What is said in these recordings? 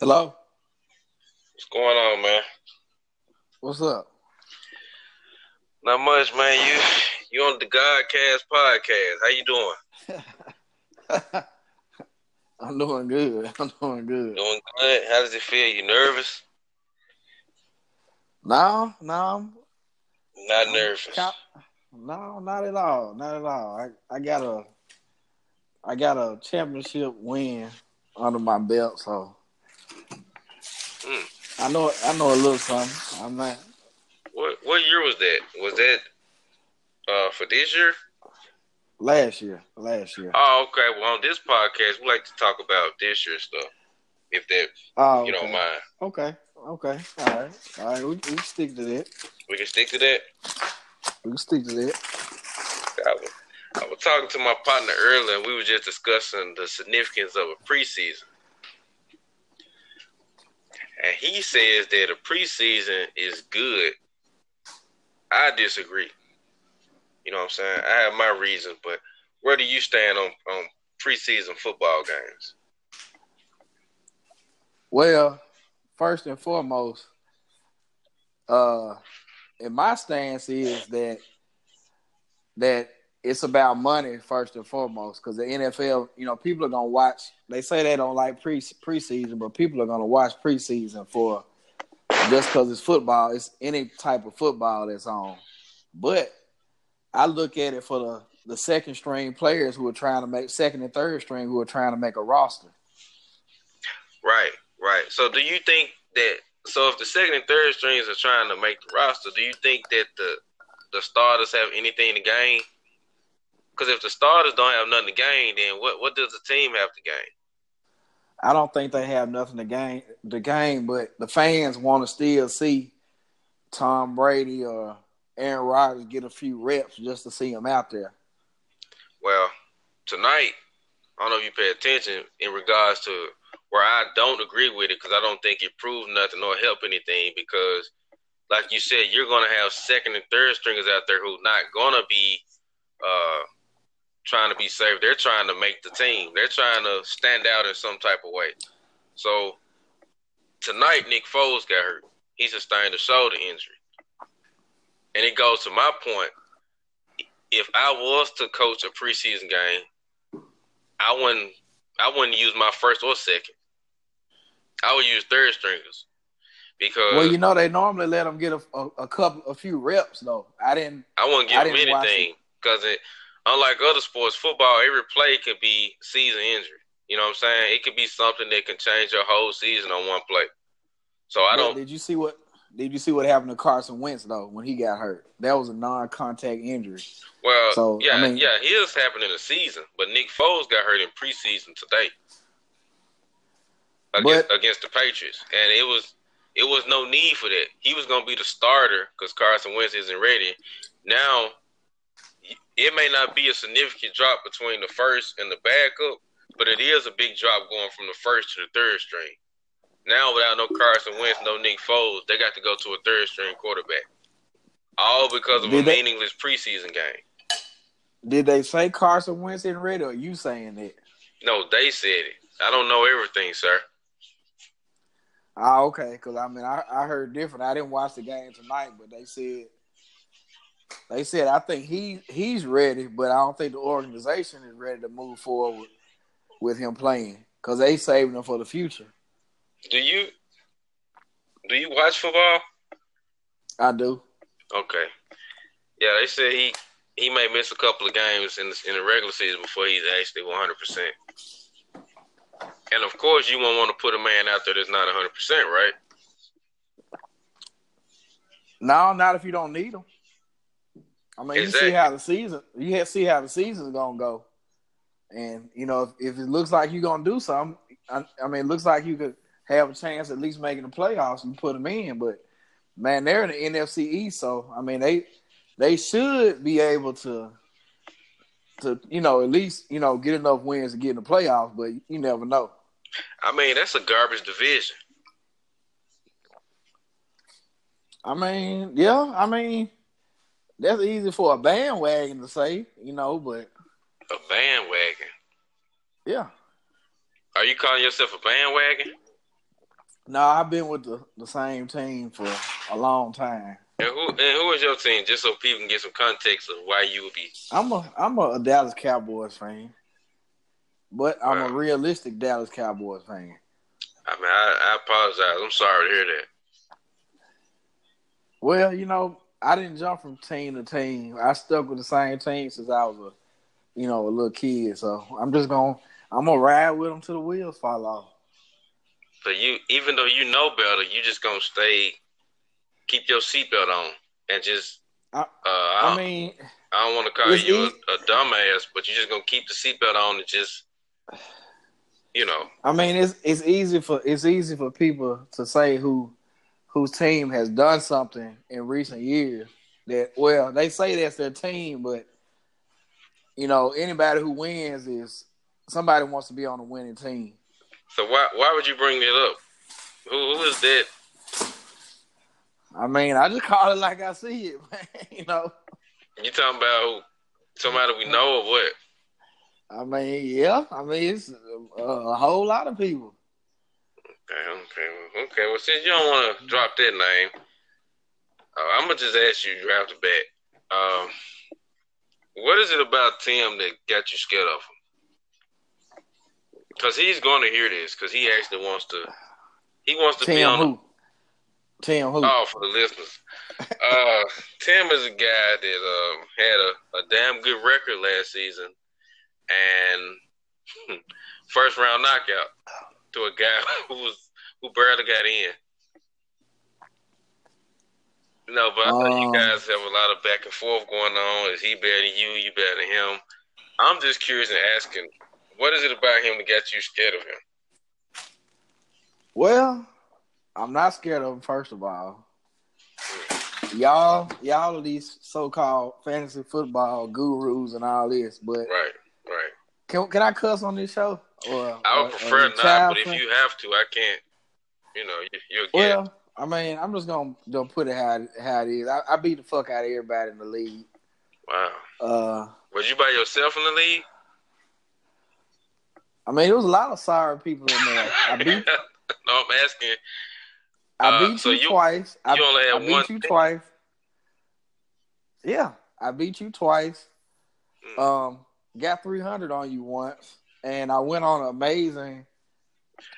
Hello. What's going on, man? What's up? Not much, man. You you on the Godcast podcast. How you doing? I'm doing good. I'm doing good. Doing good. How does it feel? You nervous? No, no, I'm Not nervous. no, not at all. Not at all. I, I got a I got a championship win under my belt, so Mm. I know I know a little something. I'm not What what year was that? Was that uh for this year? last year. Last year. Oh, okay. Well, on this podcast, we like to talk about this year stuff, if that Oh, you don't mind. Okay. Okay. All right. All right. We, we can stick to that. We can stick to that. We can stick to that. I was, I was talking to my partner earlier, and we were just discussing the significance of a preseason. And he says that a preseason is good. I disagree. You know what I'm saying? I have my reasons, but where do you stand on, on preseason football games? Well, first and foremost, uh, and my stance is that that it's about money first and foremost because the NFL, you know, people are gonna watch. They say they don't like pre preseason, but people are gonna watch preseason for just because it's football. It's any type of football that's on. But I look at it for the the second string players who are trying to make second and third string who are trying to make a roster. Right, right. So do you think that so if the second and third strings are trying to make the roster, do you think that the the starters have anything to gain? Because if the starters don't have nothing to gain, then what what does the team have to gain? I don't think they have nothing to gain to gain, but the fans want to still see Tom Brady or Aaron Rodgers get a few reps just to see him out there. Well, tonight, I don't know if you pay attention in regards to where I don't agree with it because I don't think it proves nothing or help anything because, like you said, you're going to have second and third stringers out there who not going to be uh, trying to be safe. They're trying to make the team. They're trying to stand out in some type of way. So tonight, Nick Foles got hurt. He sustained a shoulder injury. And it goes to my point if I was to coach a preseason game, I wouldn't I wouldn't use my first or second. I would use third stringers because Well, you know they normally let them get a, a, a couple, a few reps though. I didn't. I wouldn't I give them didn't watch anything because it, unlike other sports, football every play could be season injury. You know what I'm saying? It could be something that can change your whole season on one play. So I don't. Did you see what? Did you see what happened to Carson Wentz though when he got hurt? That was a non-contact injury. Well, So, yeah, I mean- yeah, his happened in the season, but Nick Foles got hurt in preseason today against, But- against the Patriots, and it was it was no need for that. He was going to be the starter because Carson Wentz isn't ready. Now, it may not be a significant drop between the first and the backup, but it is a big drop going from the first to the third string. Now, without no Carson Wentz, no Nick Foles, they got to go to a third string quarterback, all because of a they- meaningless preseason game. Did they say Carson Wentz isn't ready, or you saying that? No, they said it. I don't know everything, sir. Ah, okay. Because I mean, I, I heard different. I didn't watch the game tonight, but they said they said I think he he's ready, but I don't think the organization is ready to move forward with him playing because they saving him for the future. Do you do you watch football? I do. Okay. Yeah, they said he he may miss a couple of games in the, in the regular season before he's actually one hundred percent. And of course, you won't want to put a man out there that's not one hundred percent, right? No, not if you don't need him. I mean, you see how the season you have see how the season's gonna go, and you know if, if it looks like you're gonna do something, I, I mean, it looks like you could have a chance at least making the playoffs and put them in. But man, they're in the NFC East, so I mean they they should be able to to you know at least you know get enough wins to get in the playoffs. But you never know. I mean, that's a garbage division. I mean, yeah, I mean that's easy for a bandwagon to say, you know, but A bandwagon. yeah. Are you calling yourself a bandwagon? No, I've been with the, the same team for a long time. And who and who is your team? Just so people can get some context of why you would be. I'm a I'm a Dallas Cowboys fan, but I'm wow. a realistic Dallas Cowboys fan. I mean, I, I apologize. I'm sorry to hear that. Well, you know, I didn't jump from team to team. I stuck with the same team since I was a, you know, a little kid. So I'm just gonna I'm gonna ride with them till the wheels fall off. So you, even though you know better, you just gonna stay, keep your seatbelt on, and just. I, uh, I, I mean, I don't want to call you a, a dumbass, but you're just gonna keep the seatbelt on and just, you know. I mean, it's it's easy for it's easy for people to say who whose team has done something in recent years that well they say that's their team, but you know anybody who wins is somebody wants to be on a winning team. So why why would you bring it up? Who who is that? I mean, I just call it like I see it, man. you know. You talking about? Somebody we know or what? I mean, yeah. I mean, it's a, a whole lot of people. Okay, okay, okay. Well, since you don't want to drop that name, uh, I'm gonna just ask you right off the bat. Um, what is it about Tim that got you scared of him? Because he's going to hear this. Because he actually wants to. He wants to Tim be on. Who? Tim who? Oh, for the listeners. uh, Tim is a guy that um, had a, a damn good record last season, and first round knockout to a guy who was who barely got in. No, but um, you guys have a lot of back and forth going on. Is he better than you? You better than him? I'm just curious and asking, what is it about him that got you scared of him? Well, I'm not scared of him. First of all, y'all, y'all are these so-called fantasy football gurus and all this, but right, right. Can can I cuss on this show? Or, I would or, prefer or not, but if you have to, I can't. You know, you, are well. I mean, I'm just gonna don't put it how how it is. I, I beat the fuck out of everybody in the league. Wow. Uh, was you by yourself in the league? I mean, there was a lot of sorry people in there. I beat. no, I'm asking. I uh, beat so you, twice. You I, only had I beat one you twice. Yeah, I beat you twice. Mm. Um, got 300 on you once, and I went on an amazing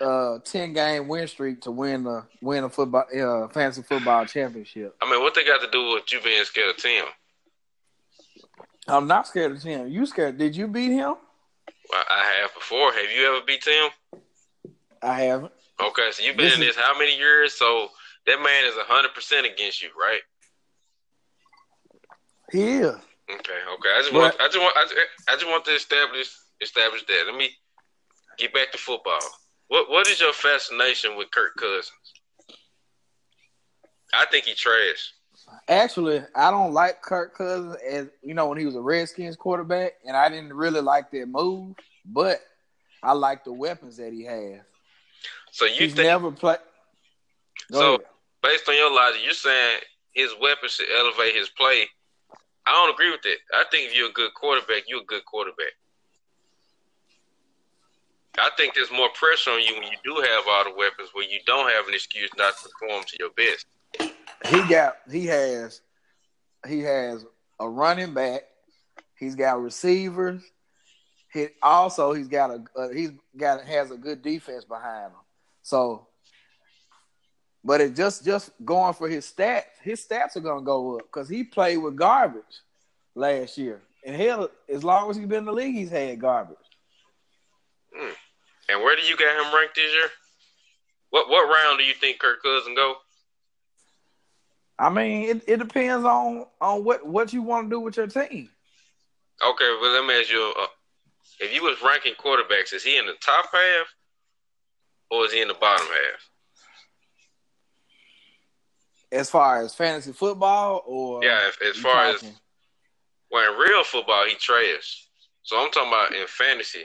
uh 10 game win streak to win the win a football uh fantasy football championship. I mean, what they got to do with you being scared of Tim? I'm not scared of Tim. You scared? Did you beat him? I have before. Have you ever beat Tim? I haven't. Okay, so you've been this in this is... how many years? So that man is hundred percent against you, right? Yeah. Okay, okay. I just but... want, I just want, I just, I just want to establish, establish that. Let me get back to football. What, what is your fascination with Kirk Cousins? I think he trash. Actually, I don't like Kirk Cousins as you know when he was a Redskins quarterback, and I didn't really like that move. But I like the weapons that he has. So you He's think, never played? So ahead. based on your logic, you're saying his weapons should elevate his play. I don't agree with that. I think if you're a good quarterback, you're a good quarterback. I think there's more pressure on you when you do have all the weapons, where you don't have an excuse not to perform to your best he got he has he has a running back. He's got receivers. He also he's got a uh, he's got has a good defense behind him. So, but it just just going for his stats. His stats are gonna go up because he played with garbage last year, and hell, as long as he's been in the league, he's had garbage. And where do you got him ranked this year? What what round do you think Kirk Cousins go? I mean, it, it depends on on what what you want to do with your team. Okay, well, let me ask you: uh, if you was ranking quarterbacks, is he in the top half or is he in the bottom half? As far as fantasy football, or yeah, as far talking? as well, in real football, he trash. So I'm talking about in fantasy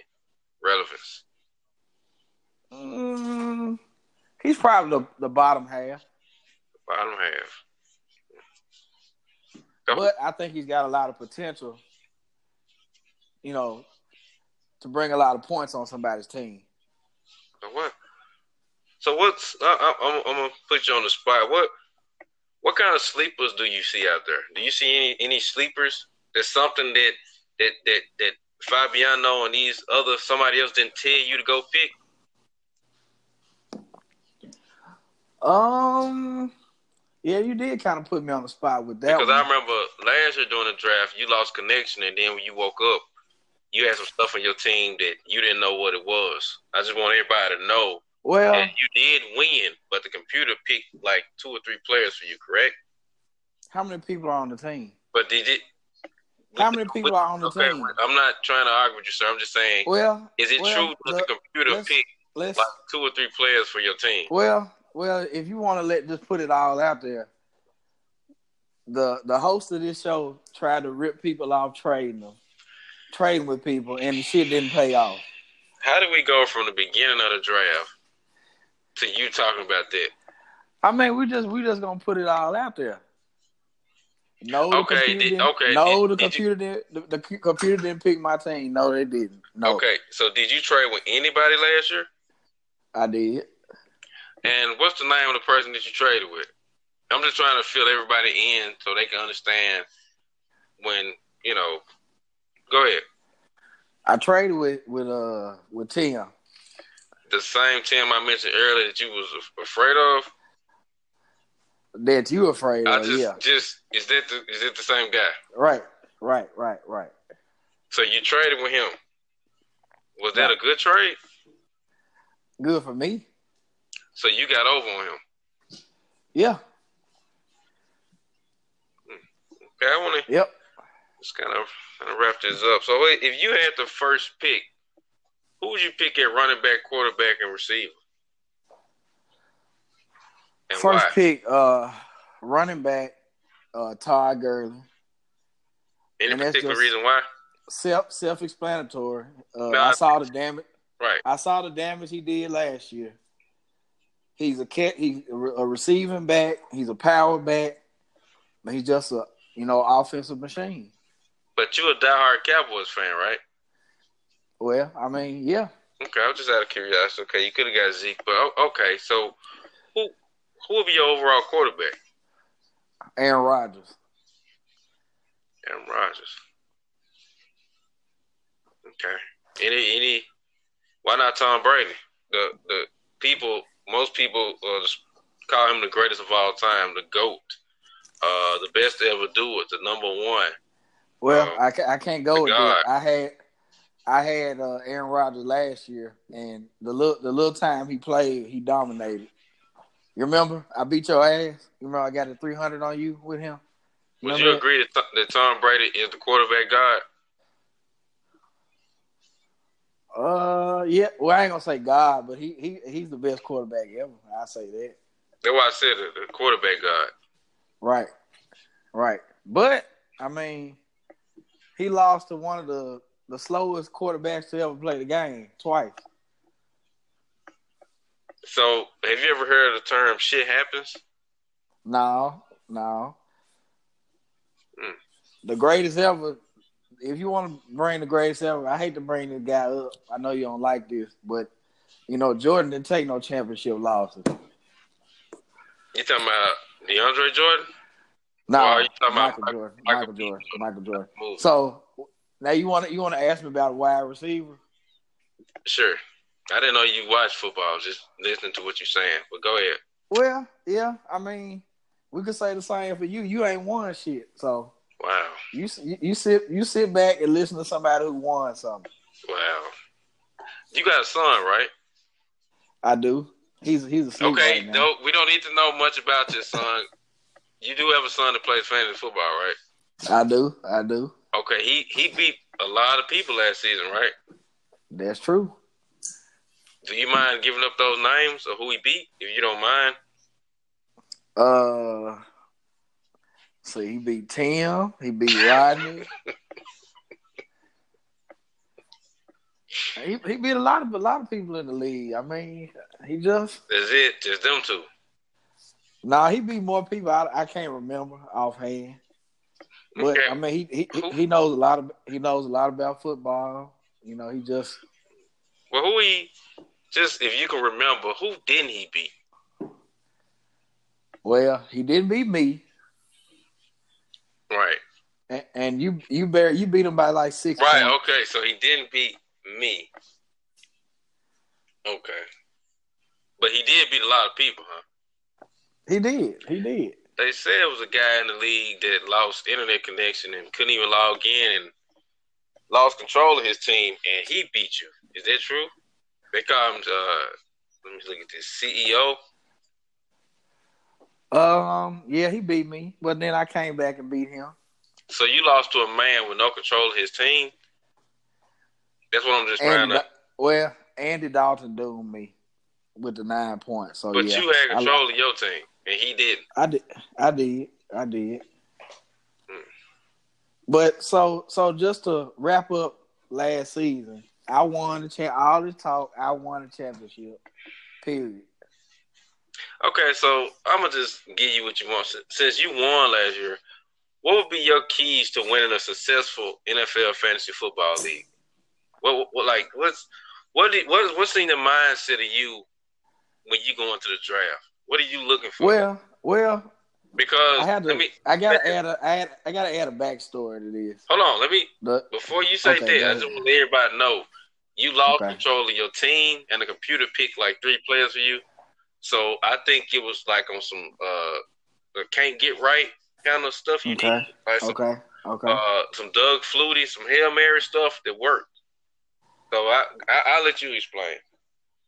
relevance. Mm, he's probably the, the bottom half. Bottom half. But I think he's got a lot of potential, you know, to bring a lot of points on somebody's team. what? So what's I, I, I'm, I'm gonna put you on the spot. What what kind of sleepers do you see out there? Do you see any any sleepers? There's something that that that that Fabiano and these other somebody else didn't tell you to go pick. Um, yeah, you did kind of put me on the spot with that. Because one. I remember last year during the draft, you lost connection, and then when you woke up, you had some stuff on your team that you didn't know what it was. I just want everybody to know well, you did win, but the computer picked like two or three players for you, correct? how many people are on the team? But did it? How many people are on the okay, team? I'm not trying to argue with you, sir. I'm just saying, Well, is it well, true that the computer picked like two or three players for your team? well, well, if you want to let just put it all out there, the the host of this show tried to rip people off trading them, trading with people, and the shit didn't pay off. How did we go from the beginning of the draft to you talking about that? I mean, we just we just gonna put it all out there. No, the Okay, computer did- didn't, okay, no, did- the did computer didn't. The, the computer didn't pick my team. No, they didn't. No, Okay, so did you trade with anybody last year? I did. And what's the name of the person that you traded with? I'm just trying to fill everybody in so they can understand when you know. Go ahead. I traded with with uh with Tim. The same Tim I mentioned earlier that you was afraid of. That you afraid I of? just, yeah. just is that the is it the same guy? Right. Right. Right. Right. So you traded with him. Was that Right. a good trade? Good for me. So you got over on him. Yeah. Okay, I want to Yep. just kind of, kind of wrap this up. So if you had the first pick, who would you pick at running back, quarterback, and receiver? And First why? pick, uh, running back, uh, Todd Gurley. Any and particular reason why? Self self explanatory. Uh, No, I I- saw the damage. Right. I saw the damage he did last year. He's a cat. He's a receiving back. He's a power back. But he's just a you know offensive machine. But you a diehard Cowboys fan, right? Well, I mean, yeah. Okay, I was just out of curiosity. Okay, you could have got Zeke, but okay. So who who would be your overall quarterback? Aaron Rodgers. Aaron Rodgers. Okay. Any any why not Tom Brady? The the people most people uh, call him the greatest of all time, the GOAT. Uh the best to ever do it, the number one. Well, Um, I, ca- I can't go with God. that. I had I had uh, Aaron Rodgers last year, and the little the little time he played, he dominated. You remember? I beat your ass. You remember I got a three hundred on you with him. Would you agree that, Th- that Tom Brady is the quarterback god? Uh, yeah. Well, I ain't gonna say God, but he he he's the best quarterback ever. I say that. That's why I said the, the quarterback god. Right, right. But I mean, he lost to one of the the slowest quarterbacks to ever play the game twice. So have you ever heard the term shit happens? No, no. Hmm. The greatest ever. If you want to bring the greatest ever, I hate to bring this guy up. I know you don't like this, but you know Jordan didn't take no championship losses. You talking about DeAndre Jordan? No, talking Michael about Jordan. Michael Michael Jordan. Michael Jordan. Move. So now you want to you want to ask me about a wide receiver? Sure. I didn't know you watched football. Just listening to what you're saying. But go ahead. Well, yeah. I mean, we could say the same for you. You ain't won shit, so Wow. you you, sit you sit back and listen to somebody who won something. Wow. You got a son, right? I do. He's he's a Okay. right no, we don't need to know much about your son. you do have a son that plays fantasy football, right? I do. I do. Okay. He he beat a lot of people last season, right? That's true. Do you mind giving up those names of who he beat, if you don't mind? Uh, so he beat Tim. He beat Rodney. he he beat a lot of a lot of people in the league. I mean, he just That's it. Just them two. nah. He beat more people. I, I can't remember offhand. But Okay. I mean, he, he he knows a lot of he knows a lot about football. You know, he just Well, who he just if you can remember, who didn't he beat? Well, he didn't beat me, Right. and, and you you bear you beat him by like six. Right. points. Okay. So he didn't beat me. Okay. But he did beat a lot of people, huh? He did. He did. They said it was a guy in the league that lost internet connection and couldn't even log in and lost control of his team, and he beat you. Is that true? They call him. Uh, let me look at this CEO. Um, yeah, he beat me, but then I came back and beat him. So you lost to a man with no control of his team. That's what I'm just trying Andy, to. well, Andy Dalton doomed me with the nine points. So But yeah, you had I- control of your team, and he didn't. I did. I did. I did. Hmm. But so so just to wrap up last season, I won the champ. All this talk, I won the championship. Period. Okay, so I'm gonna just give you what you want. Since you won last year, what would be your keys to winning a successful NFL fantasy football league? What, what like what's what do, what what's in the mindset of you when you go into the draft? What are you looking for? Well, well, because I had to. me I gotta add a. I had. I gotta add a backstory to this. hold on. Let me The, before you say Okay, that. I just want everybody to know you lost Okay. control of your team, and the computer picked like three players for you. So I think it was like on some uh can't get right kind of stuff you Okay. need. Like some okay. Okay. uh, some Doug Flutie, some Hail Mary stuff that worked. So I, I I'll let you explain.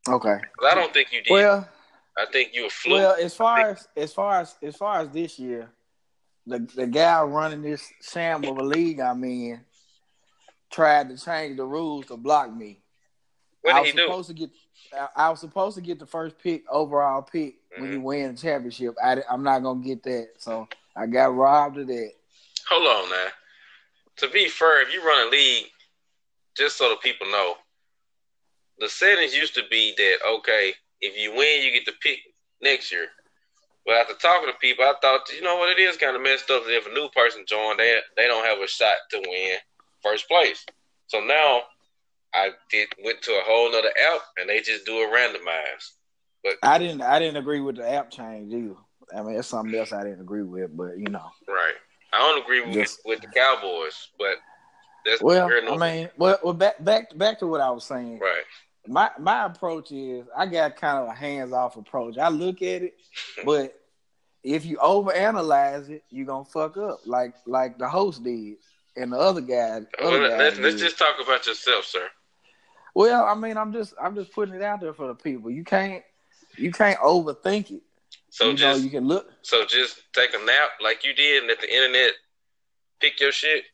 okay. I don't think you did. Well, I think you a fluke. well, as far as as far as as far as this year, the the guy running this sham of a league I'm in tried to change the rules to block me. what I did was he do? supposed to get. I- was supposed to get the first pick, overall pick, when Mm-hmm. you win the championship. I, am not gonna get that, so I got robbed of that. Hold on now. To be fair, if you run a league, just so the people know, the settings used to be that okay, if you win, you get the pick next year. But after talking to people, I thought, you know what, it is kind of messed up that if a new person joined, they they don't have a shot to win first place. So now I did went to a whole other app and they just do a randomized. I didn't. I didn't agree with the app change either. I mean, that's something else I didn't agree with, but you know. Right. I don't agree with Just- with the Cowboys, but that's Well. I mean, well, well, back back back to what I was saying. right. My my approach is I got kind of a hands off approach. I look at it, but if you overanalyze it, you're gonna fuck up like like the host did and the other guy. Well, Other guy let's, let's just talk about yourself, sir. Well, I mean, I'm just I'm just putting it out there for the people. You can't you can't overthink it. So you know, just you can look. so just take a nap like you did and let the internet pick your shit.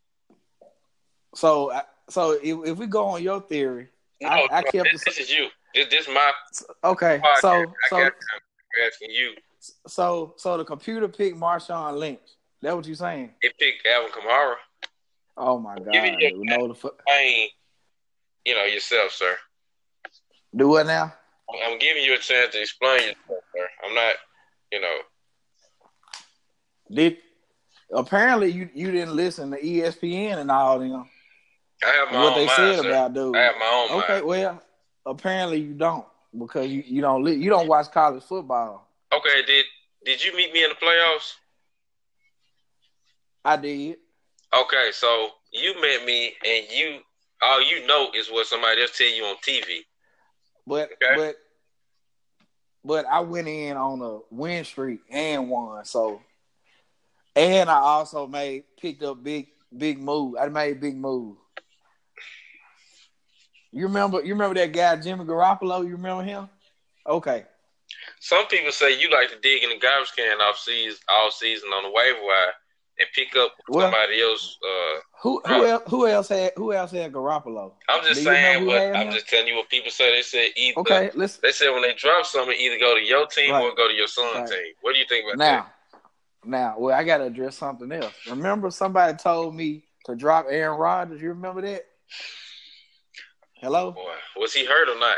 So so if, if we go on your theory, I, oh, I kept this, this is you. This, this my okay. podcast. So I so got asking you. so so the computer picked Marshawn Lynch. That what you saying? It picked Alvin Kamara. Oh my god! Give me your- no, the fu- Playing, you know yourself, sir. do what now? I'm giving you a chance to explain yourself, sir. I'm not, you know. Did apparently you you didn't listen to ESPN and all them I have my what own they mind, said sir. about dude. I have my own Okay, mind. well, apparently you don't because you, you don't li- you don't watch college football. Okay, did did you meet me in the playoffs? I did. Okay, so you met me and you all you know is what somebody else tell you on TV. But Okay. but but I went in on a win streak and won. So and I also made picked up big big move. I made big move. You remember you remember that guy Jimmy Garoppolo? You remember him? Okay. Some people say you like to dig in the garbage can off season all season on the waiver wire and pick up Well- somebody else. Uh, Who who else, who else had who else had Garoppolo? I'm just Do you know saying what I'm him? just telling you what people say. They said either Okay, listen. they said when they drop something, either go to your team Right. or go to your son's Right. team. What do you think about Now, now, well, I got to address something else. Remember, somebody told me to drop Aaron Rodgers. You remember that? Hello, that? Boy, was he hurt or not?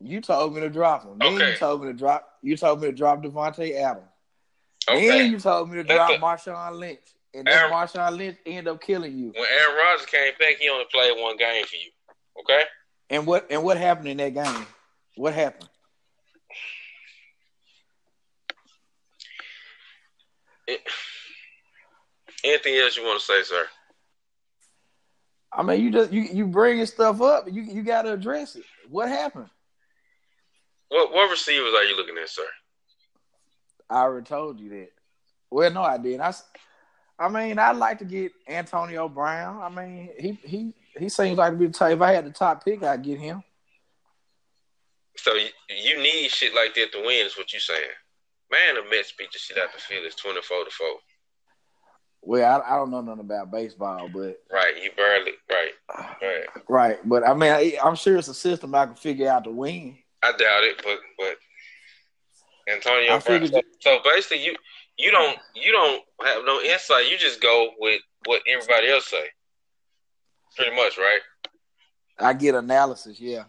you told me to drop him. Then Okay. you told me to drop. You told me to drop Davante Adams. Okay. Then you told me to drop the- Marshawn Lynch, and then Aaron- Marshawn Lynch ended up killing you. when Aaron Rodgers came back, he only played one game for you. Okay. And what and what happened in that game? What happened? Anything else you want to say, sir? I mean, you just you you bringing stuff up. You you got to address it. What happened? What what receivers are you looking at, sir? I already told you that. Well, no, I didn't. I, I mean, I'd like to get Antonio Brown. I mean, he he he seems like to be the type. If I had the top pick, I'd get him. So you, you need shit like that to win, is what you saying? Man, the Mets beat the shit out the Phillies, twenty four to four. Well, I, I don't know nothing about baseball, but right, you barely right, right, right. But I mean, I, I'm sure it's a system I can figure out to win. I doubt it, but but Antonio Brown. So, so basically, you you don't you don't have no insight. You just go with what everybody else say. Pretty much, right? I get analysis. Yeah.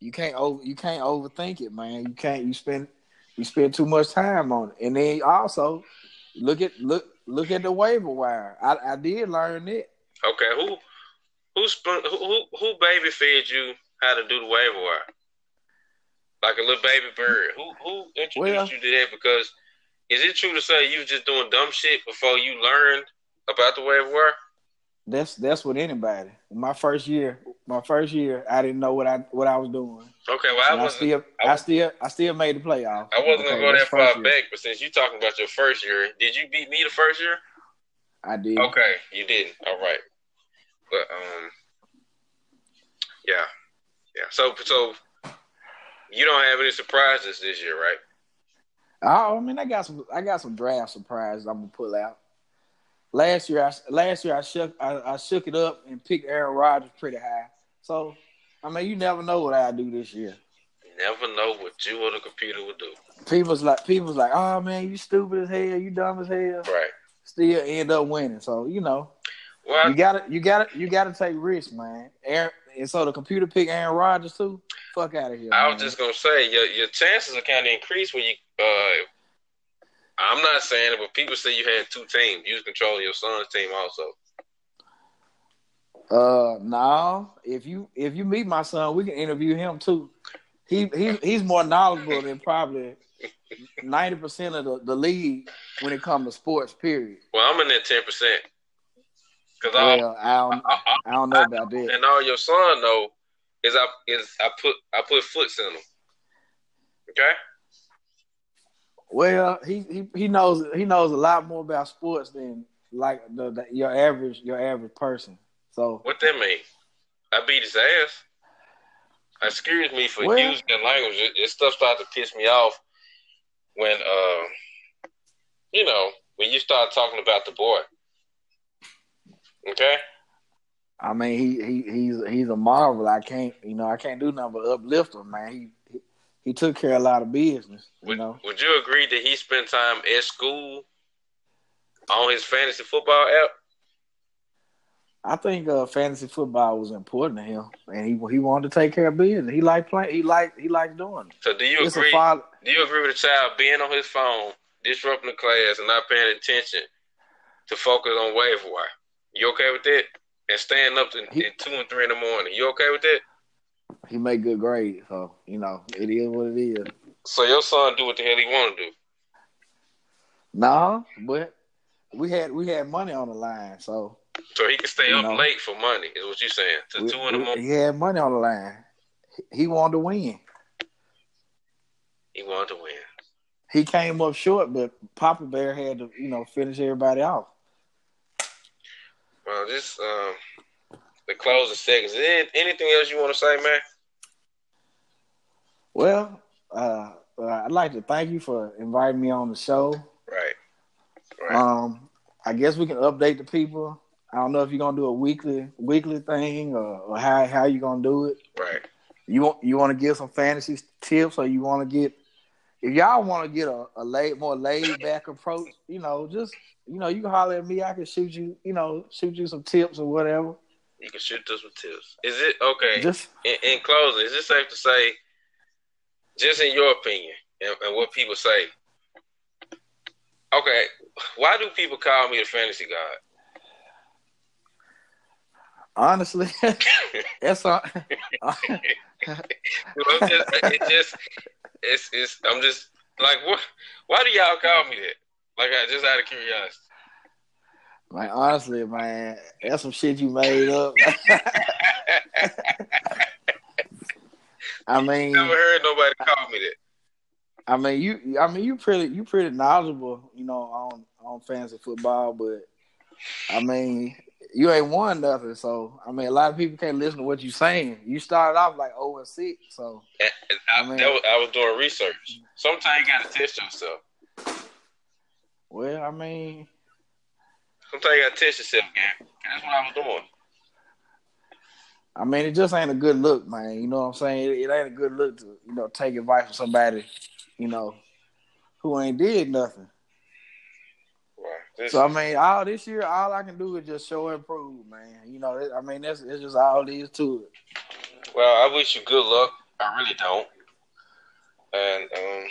You can't over you can't overthink it, man. You can't. You spend you spend too much time on it, and then also look at look look at the waiver wire. I, I did learn it. Okay, who who who who, who baby fed you how to do the waiver wire? Like a little baby bird. Who who introduced well, you to that? Because is it true to say you was just doing dumb shit before you learned about the waiver wire? That's that's with anybody. My first year, my first year, I didn't know what I what I was doing. Okay, well, I, I still, I, I, still, I still made the playoff. I wasn't okay, gonna go that far year. back, but since you're talking about your first year, did you beat me the first year? I did. Okay, you didn't. All right, but um, yeah, yeah. So, so you don't have any surprises this year, right? Oh, I mean, I got some. I got some draft surprises. I'm gonna pull out. Last year, I last year I shook I, I shook it up and picked Aaron Rodgers pretty high. So, I mean, you never know what I do this year. You never know what you or the computer will do. People's like, people's like, oh man, you stupid as hell, you dumb as hell. Right. Still end up winning. So you know, well, you gotta, you gotta, you gotta take risks, man. Aaron, and so the computer pick Aaron Rodgers too. Fuck out of here. I man. was just gonna say your your chances are kind of increased when you. uh I'm not saying it, but people say you had two teams. You was controlling your son's team also. Uh, no. If you if you meet my son, we can interview him too. He he he's more knowledgeable than probably ninety percent of the, the league when it comes to sports. Period. Well, I'm in that ten percent. Cause well, I, don't, I, I, I, don't know about that. And all your son know is I is I put I put foots in him. Okay. Well, he, he he knows he knows a lot more about sports than like the, the your average your average person. So what that mean? I beat his ass. Excuse me for well, using that language. This stuff started to piss me off when uh you know when you start talking about the boy. Okay. I mean, he he he's he's a marvel. I can't you know I can't do nothing but uplift him, man. He he, took care of a lot of business. Would, you know. Would you agree that he spent time at school on his fantasy football app? I think uh, fantasy football was important to him, and he he wanted to take care of business. He liked playing. He liked he liked doing it. So do you it's agree? Do you agree with a child being on his phone, disrupting the class, and not paying attention to focus on waiver wire? You okay with that? And staying up to he, two and three in the morning. You okay with that? He made good grades, so you know it is what it is. So your son do what the hell he want to do? No, but we had we had money on the line, so so he can stay up know, late for money. Is what you saying? To we, two in the morning. He had money on the line. He wanted to win. He wanted to win. He came up short, but Papa Bear had to, you know, finish everybody off. Well, this um, the closing seconds. Is anything else you want to say, man? Well, uh, uh, I'd like to thank you for inviting me on the show. Right. Right. Um, I guess we can update the people. I don't know if you're gonna do a weekly weekly thing or, or how how you gonna do it. Right. You want you want to give some fantasy tips, or you want to get if y'all want to get a, a laid more laid back approach, you know, just you know, you can holler at me. I can shoot you, you know, shoot you some tips or whatever. You can shoot us some tips. Is it okay? Just in, in closing, is it safe to say, just in your opinion and, and what people say? Okay, why do people call me the fantasy god? Honestly, that's all. Well, just, it just, it's, it's, I'm just like, what? Why do y'all call me that? Like, I just out of curiosity. Like honestly, man, that's some shit you made up. I mean, Never heard nobody call me that. I mean, you. I mean, you pretty. You pretty knowledgeable, you know, on on fantasy football. But I mean, you ain't won nothing. So I mean, a lot of people can't listen to what you're saying. You started off like zero and six. So And, I, I mean- that was, I was doing research. Sometimes you gotta test yourself. well, I mean, Sometimes you gotta test yourself, man. That's what I was doing. I mean, it just ain't a good look, man. You know what I'm saying? It, it ain't a good look to you know take advice from somebody, you know, who ain't did nothing. So I mean, all this year, all I can do is just show and prove, man. You know, I mean, that's it's just all there is to it. well, I wish you good luck. I really don't. And um,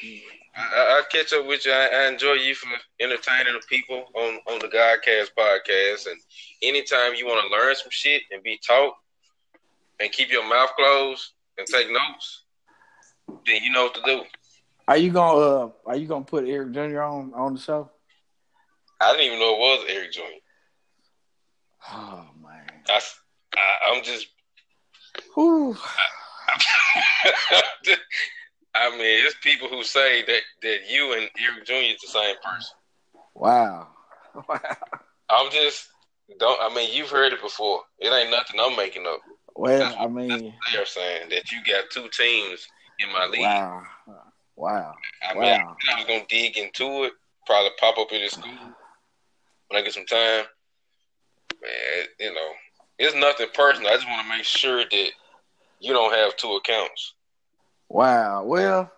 I, I catch up with you. I, I enjoy you for entertaining the people on on the Godcast podcast. And anytime you want to learn some shit and be taught, and keep your mouth closed and take notes, then you know what to do. Are you gonna uh, Are you gonna put Eric Jr. on on the show? I didn't even know it was Eric Jr. Oh man. I, I, I'm just Whew. I mean, it's people who say that, that you and Eric Jr. is the same person. Wow. Wow. I'm just don't. I mean, you've heard it before. It ain't nothing I'm making up. Well, I mean, They are saying that you got two teams in my league. wow. Wow. I mean, Wow. I was gonna dig into it. Probably pop up in the school when I get some time. Man, you know, it's nothing personal. I just want to make sure that you don't have two accounts. Wow. Well,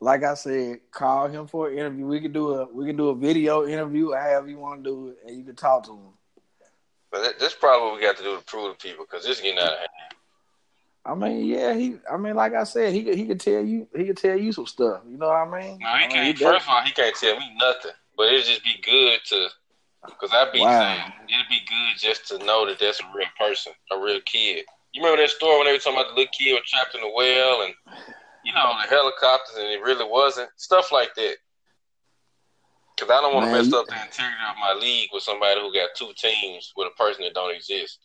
like I said, call him for an interview. We can do a we can do a video interview, however you want to do it, and you can talk to him. But that, that's probably what we got to do to prove to people because this is getting out of hand. I mean, yeah, he. I mean, like I said, he could he could tell you he could tell you some stuff. You know what I mean? No, I he mean, can't. he First of all, he can't tell me nothing. But it'd just be good to, because I'd be Wow. saying it'd be good just to know that that's a real person, a real kid. You remember that story when they were talking about the little kid was trapped in the well and you know the helicopters and it really wasn't stuff like that. Because I don't want to mess up the integrity of my league with somebody who got two teams with a person that don't exist.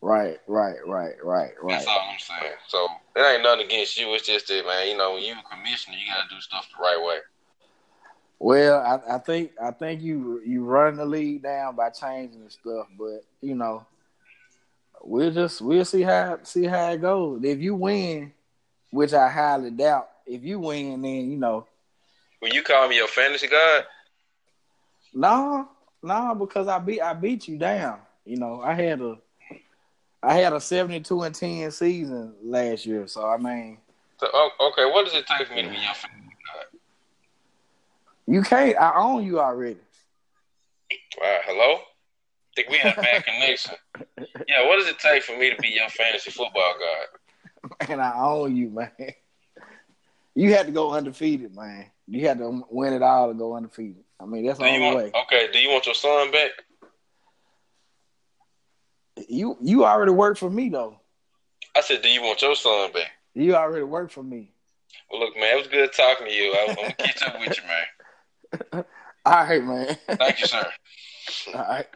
Right, right, right, right, right. That's all I'm saying. So it ain't nothing against you. It's just that man, you know, when you a commissioner, you gotta do stuff the right way. Well, I, I think I think you you running the league down by changing the stuff, but you know, we'll just we'll see how see how it goes. If you win, which I highly doubt, if you win, then you know, Will you call me your fantasy god? no, no, because I beat I beat you down. You know, I had a I had a seventy two and ten season last year, so I mean, So, oh, okay, what does it take for me to be your fantasy? You can't. I own you already. Wow, hello? Think we have a bad connection. Yeah, what does it take for me to be your fantasy football god? Man, I own you, man. You had to go undefeated, man. You had to win it all to go undefeated. I mean, that's the only want way. okay? Do you want your son back? You you already worked for me though. I said, do you want your son back? You already worked for me. Well, look, man, it was good talking to you. I, I'm gonna catch up with you, man. All right, man. Thank you, sir. All right.